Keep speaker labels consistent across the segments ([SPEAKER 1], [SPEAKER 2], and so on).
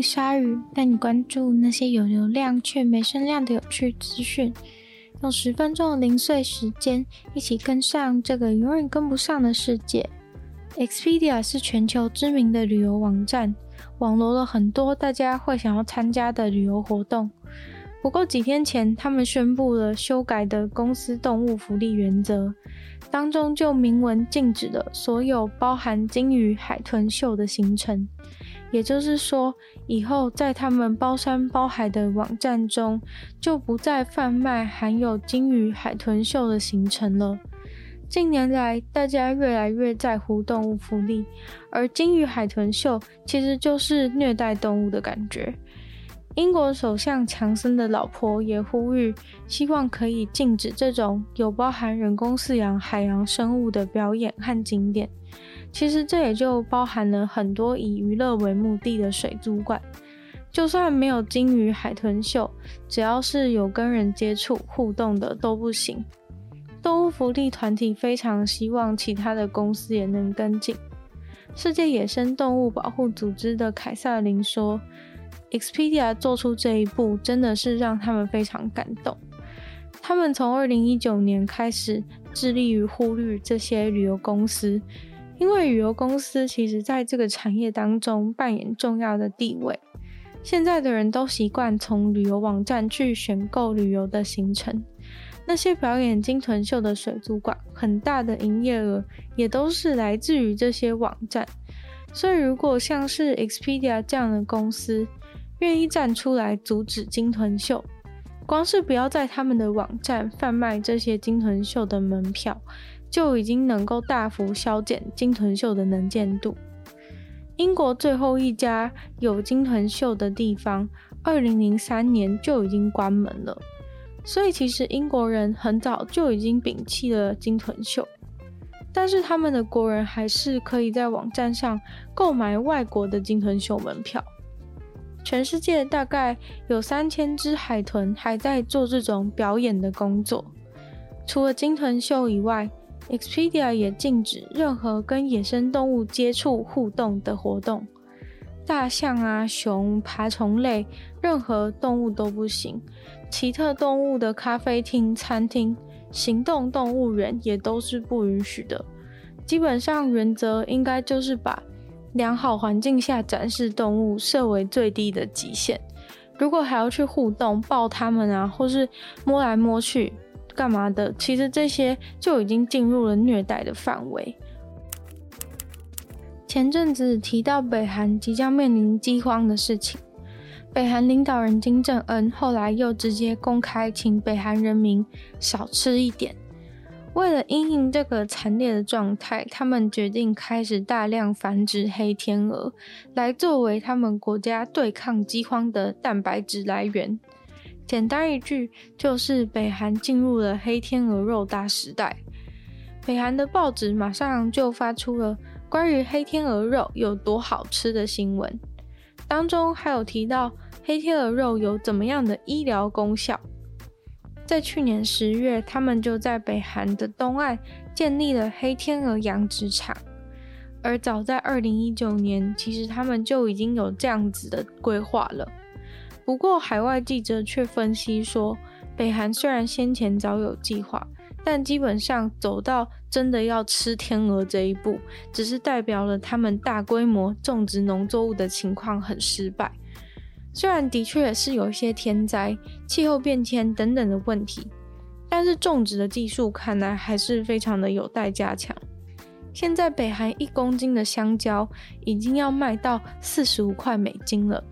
[SPEAKER 1] 鲨鱼，带你关注那些有流量却没声量的有趣资讯。用十分钟的零碎时间，一起跟上这个永远跟不上的世界。Expedia 是全球知名的旅游网站，网罗了很多大家会想要参加的旅游活动。不过几天前，他们宣布了修改的公司动物福利原则，当中就明文禁止了所有包含鲸鱼、海豚秀的行程。也就是说，以后在他们包山包海的网站中，就不再贩卖含有鲸鱼、海豚秀的行程了。近年来，大家越来越在乎动物福利，而鲸鱼海豚秀其实就是虐待动物的感觉。英国首相强森的老婆也呼吁，希望可以禁止这种有包含人工饲养海洋生物的表演和景点。其实这也就包含了很多以娱乐为目的的水族馆，就算没有鲸鱼海豚秀，只要是有跟人接触互动的都不行。动物福利团体非常希望其他的公司也能跟进。世界野生动物保护组织的凯萨琳说：“Expedia 做出这一步真的是让他们非常感动。他们从2019年开始致力于忽略这些旅游公司，因为旅游公司其实在这个产业当中扮演重要的地位。现在的人都习惯从旅游网站去选购旅游的行程。”那些表演金豚秀的水族馆，很大的营业额也都是来自于这些网站。所以，如果像是 Expedia 这样的公司愿意站出来阻止金豚秀，光是不要在他们的网站贩卖这些金豚秀的门票，就已经能够大幅削减金豚秀的能见度。英国最后一家有金豚秀的地方，二零零三年就已经关门了。所以，其实英国人很早就已经摒弃了金豚秀，但是他们的国人还是可以在网站上购买外国的金豚秀门票。全世界大概有三千只海豚还在做这种表演的工作。除了金豚秀以外，Expedia 也禁止任何跟野生动物接触互动的活动，大象啊、熊、爬虫类，任何动物都不行。奇特动物的咖啡厅、餐厅，行动动物园也都是不允许的。基本上原则应该就是把良好环境下展示动物设为最低的极限。如果还要去互动、抱它们啊，或是摸来摸去干嘛的，其实这些就已经进入了虐待的范围。前阵子提到北韩即将面临饥荒的事情。北韩领导人金正恩后来又直接公开请北韩人民少吃一点。为了因应这个惨烈的状态，他们决定开始大量繁殖黑天鹅，来作为他们国家对抗饥荒的蛋白质来源。简单一句，就是北韩进入了黑天鹅肉大时代。北韩的报纸马上就发出了关于黑天鹅肉有多好吃的新闻。当中还有提到黑天鹅肉有怎么样的医疗功效。在去年十月，他们就在北韩的东岸建立了黑天鹅养殖场。而早在二零一九年，其实他们就已经有这样子的规划了。不过，海外记者却分析说，北韩虽然先前早有计划。但基本上走到真的要吃天鹅这一步，只是代表了他们大规模种植农作物的情况很失败。虽然的确是有一些天灾、气候变迁等等的问题，但是种植的技术看来还是非常的有待加强。现在北韩一公斤的香蕉已经要卖到四十五块美金了。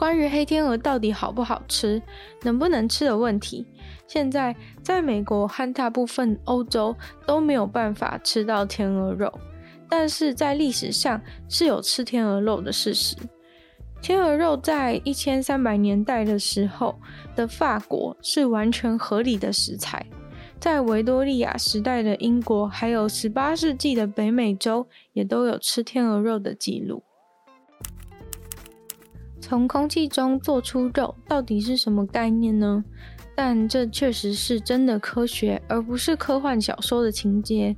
[SPEAKER 1] 关于黑天鹅到底好不好吃、能不能吃的问题，现在在美国和大部分欧洲都没有办法吃到天鹅肉，但是在历史上是有吃天鹅肉的事实。天鹅肉在一千三百年代的时候的法国是完全合理的食材，在维多利亚时代的英国，还有十八世纪的北美洲，也都有吃天鹅肉的记录。从空气中做出肉到底是什么概念呢？但这确实是真的科学，而不是科幻小说的情节。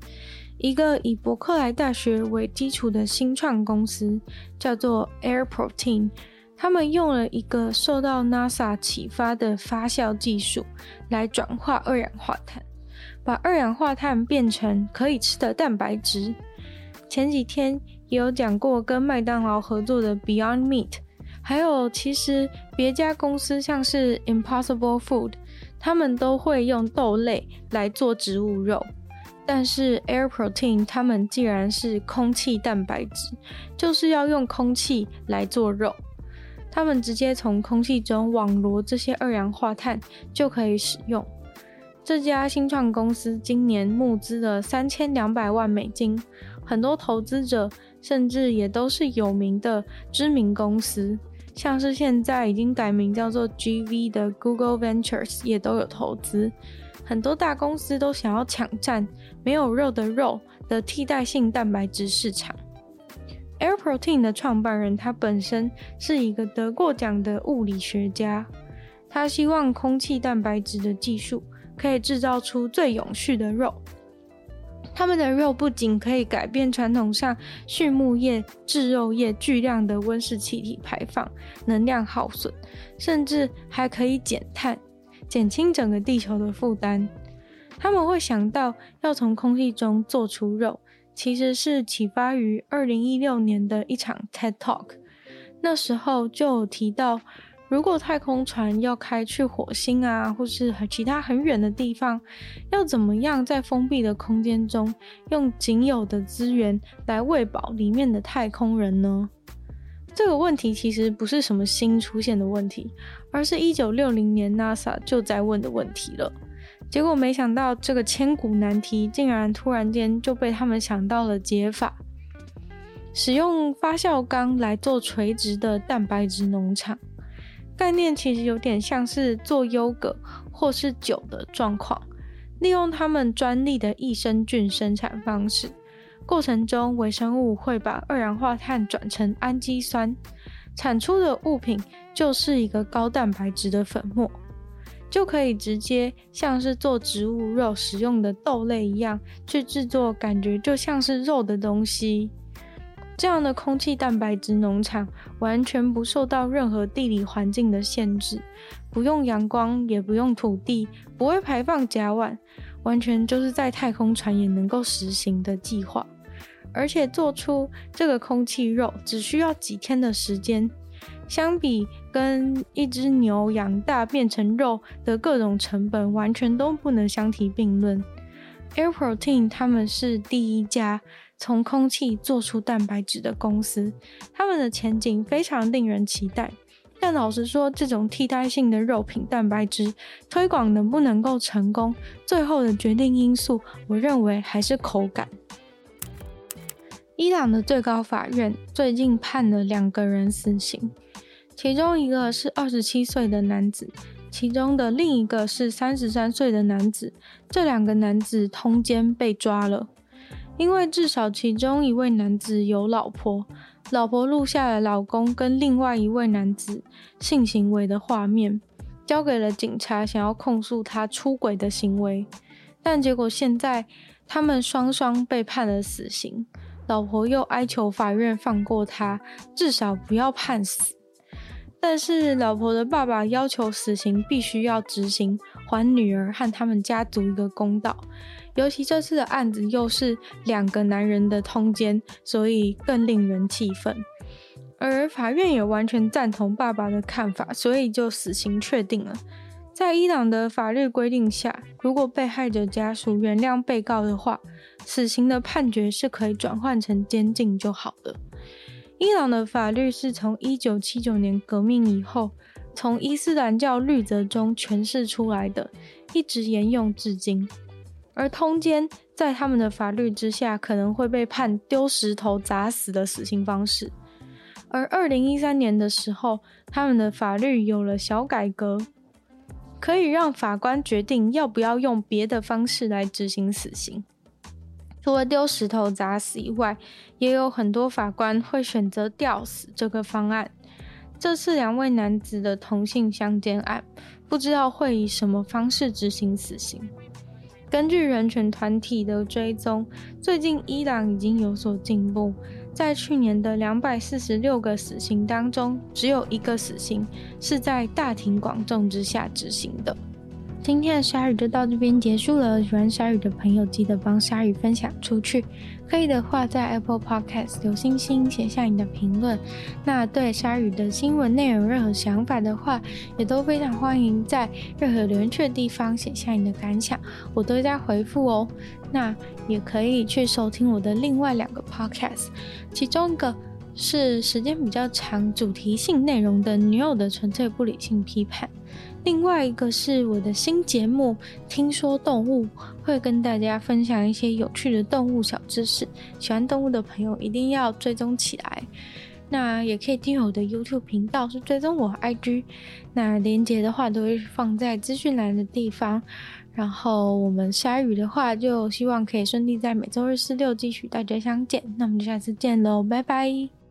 [SPEAKER 1] 一个以伯克莱大学为基础的新创公司叫做 Air Protein，他们用了一个受到 NASA 启发的发酵技术来转化二氧化碳，把二氧化碳变成可以吃的蛋白质。前几天也有讲过跟麦当劳合作的 Beyond Meat，还有其实别家公司像是 Impossible Food，他们都会用豆类来做植物肉。但是 Air Protein 他们既然是空气蛋白质，就是要用空气来做肉。他们直接从空气中网罗这些二氧化碳就可以使用。这家新创公司今年募资了三千两百万美金，很多投资者甚至也都是有名的知名公司，像是现在已经改名叫做 GV 的 Google Ventures 也都有投资。很多大公司都想要抢占没有肉的肉的替代性蛋白质市场。Air Protein 的创办人，他本身是一个得过奖的物理学家，他希望空气蛋白质的技术可以制造出最永续的肉。他们的肉不仅可以改变传统上畜牧业制肉业巨量的温室气体排放、能量耗损，甚至还可以减碳。减轻整个地球的负担，他们会想到要从空气中做出肉，其实是启发于二零一六年的一场 TED Talk。那时候就有提到，如果太空船要开去火星啊，或是其他很远的地方，要怎么样在封闭的空间中用仅有的资源来喂饱里面的太空人呢？这个问题其实不是什么新出现的问题，而是一九六零年 NASA 就在问的问题了。结果没想到这个千古难题竟然突然间就被他们想到了解法，使用发酵缸来做垂直的蛋白质农场。概念其实有点像是做优格或是酒的状况，利用他们专利的益生菌生产方式。过程中，微生物会把二氧化碳转成氨基酸，产出的物品就是一个高蛋白质的粉末，就可以直接像是做植物肉使用的豆类一样去制作，感觉就像是肉的东西。这样的空气蛋白质农场完全不受到任何地理环境的限制，不用阳光，也不用土地，不会排放甲烷。完全就是在太空船也能够实行的计划，而且做出这个空气肉只需要几天的时间，相比跟一只牛养大变成肉的各种成本，完全都不能相提并论。Air Protein 他们是第一家从空气做出蛋白质的公司，他们的前景非常令人期待。但老实说，这种替代性的肉品蛋白质推广能不能够成功，最后的决定因素，我认为还是口感。伊朗的最高法院最近判了两个人死刑，其中一个是二十七岁的男子，其中的另一个是三十三岁的男子。这两个男子通奸被抓了，因为至少其中一位男子有老婆。老婆录下了老公跟另外一位男子性行为的画面，交给了警察，想要控诉他出轨的行为。但结果现在他们双双被判了死刑，老婆又哀求法院放过他，至少不要判死。但是老婆的爸爸要求死刑必须要执行，还女儿和他们家族一个公道。尤其这次的案子又是两个男人的通奸，所以更令人气愤。而法院也完全赞同爸爸的看法，所以就死刑确定了。在伊朗的法律规定下，如果被害者家属原谅被告的话，死刑的判决是可以转换成监禁就好了。伊朗的法律是从一九七九年革命以后，从伊斯兰教律则中诠释出来的，一直沿用至今。而通奸在他们的法律之下，可能会被判丢石头砸死的死刑方式。而二零一三年的时候，他们的法律有了小改革，可以让法官决定要不要用别的方式来执行死刑。除了丢石头砸死以外，也有很多法官会选择吊死这个方案。这次两位男子的同性相奸案，不知道会以什么方式执行死刑。根据人权团体的追踪，最近伊朗已经有所进步，在去年的两百四十六个死刑当中，只有一个死刑是在大庭广众之下执行的。今天的鲨鱼就到这边结束了。喜欢鲨鱼的朋友，记得帮鲨鱼分享出去。可以的话，在 Apple Podcast 留星星，写下你的评论。那对鲨鱼的新闻内容任何想法的话，也都非常欢迎在任何留言区的地方写下你的感想，我都会在回复哦。那也可以去收听我的另外两个 Podcast，其中一个是时间比较长、主题性内容的《女友的纯粹不理性批判》。另外一个是我的新节目，听说动物会跟大家分享一些有趣的动物小知识，喜欢动物的朋友一定要追踪起来。那也可以订阅我的 YouTube 频道，是追踪我 IG。那连结的话都会放在资讯栏的地方。然后我们下雨的话，就希望可以顺利在每周日、四、六继续大家相见。那我们就下次见喽，拜拜。